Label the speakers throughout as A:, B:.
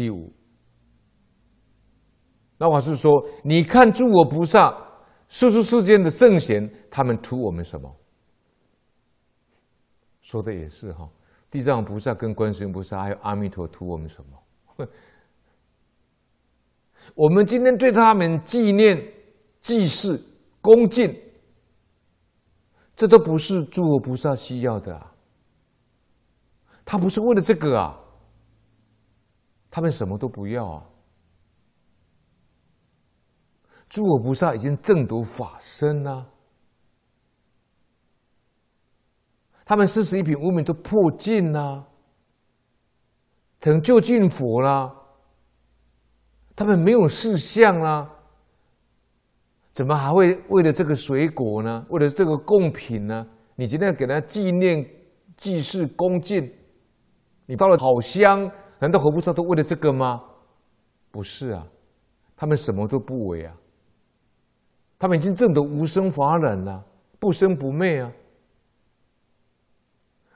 A: 第五，那我是说，你看诸佛菩萨、世出世间的圣贤，他们图我们什么？说的也是哈，地藏菩萨跟观世音菩萨还有阿弥陀图我们什么？我们今天对他们纪念、祭祀、恭敬，这都不是诸佛菩萨需要的啊。他不是为了这个啊，他们什么都不要啊。诸佛菩萨已经证得法身了，他们四十一品无明都破尽了，成就近佛了。他们没有事相啦，怎么还会为了这个水果呢？为了这个供品呢？你今天给他纪念、祭祀、恭敬，你放了好香，难道佛菩萨都为了这个吗？不是啊，他们什么都不为啊，他们已经证得无生法忍了，不生不灭啊。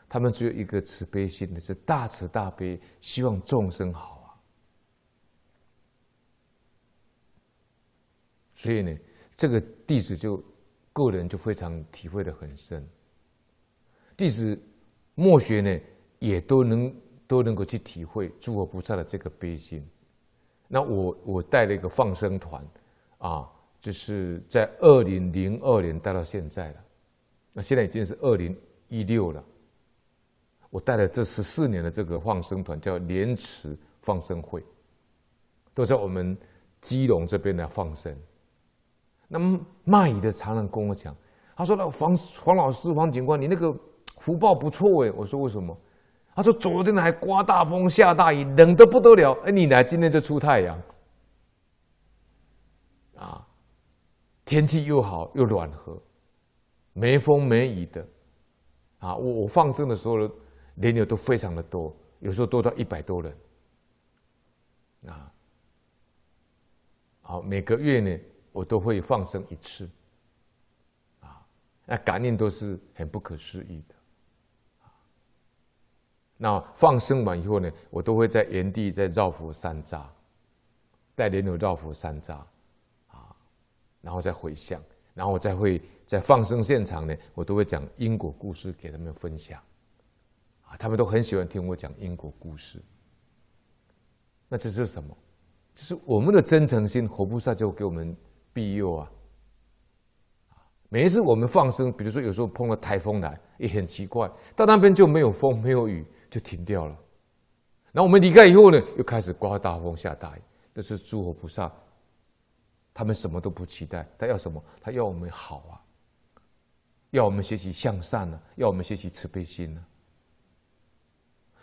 A: 他们只有一个慈悲心的，是大慈大悲，希望众生好啊。所以呢，这个弟子就个人就非常体会的很深。弟子末学呢，也都能都能够去体会诸佛菩萨的这个悲心。那我我带了一个放生团，啊，就是在二零零二年带到现在了。那现在已经是二零一六了。我带了这十四年的这个放生团，叫莲池放生会，都在我们基隆这边来放生。那么卖鱼的常常跟我讲，他说：“那黄黄老师、黄警官，你那个福报不错哎。”我说：“为什么？”他说：“昨天还刮大风、下大雨，冷得不得了。哎，你来今天就出太阳，啊，天气又好又暖和，没风没雨的，啊，我我放生的时候人流都非常的多，有时候多到一百多人，啊，好，每个月呢。”我都会放生一次，啊，那感应都是很不可思议的，那放生完以后呢，我都会在原地再绕佛三匝，带莲友绕佛三匝，啊，然后再回向，然后我再会在放生现场呢，我都会讲因果故事给他们分享，啊，他们都很喜欢听我讲因果故事。那这是什么？就是我们的真诚心，活菩萨就给我们。庇佑啊！每一次我们放生，比如说有时候碰到台风来，也很奇怪，到那边就没有风，没有雨，就停掉了。然后我们离开以后呢，又开始刮大风、下大雨。那是诸佛菩萨，他们什么都不期待，他要什么？他要我们好啊，要我们学习向善呢、啊，要我们学习慈悲心呢、啊，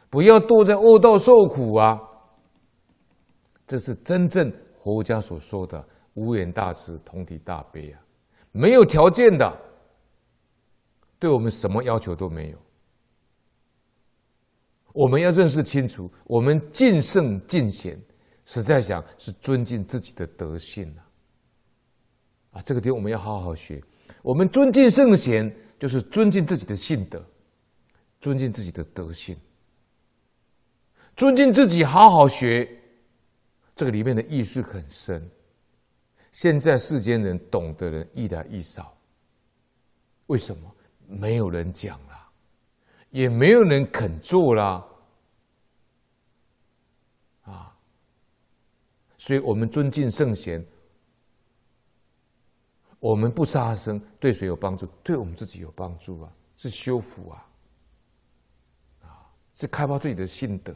A: 不要堕在恶道受苦啊！这是真正佛家所说的。无缘大慈，同体大悲啊！没有条件的，对我们什么要求都没有。我们要认识清楚，我们敬圣敬贤，实在讲是尊敬自己的德性啊！啊，这个地方我们要好好学。我们尊敬圣贤，就是尊敬自己的性德，尊敬自己的德性，尊敬自己，好好学。这个里面的意思很深。现在世间人懂的人愈来愈少，为什么？没有人讲，也没有人肯做啦，啊！所以我们尊敬圣贤，我们不杀生，对谁有帮助？对我们自己有帮助啊！是修福啊，啊，是开发自己的心得。